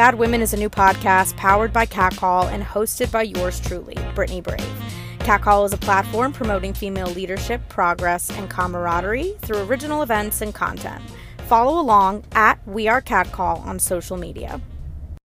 Bad Women is a new podcast powered by Catcall and hosted by yours truly, Brittany Brave. Catcall is a platform promoting female leadership, progress, and camaraderie through original events and content. Follow along at We Are Catcall on social media.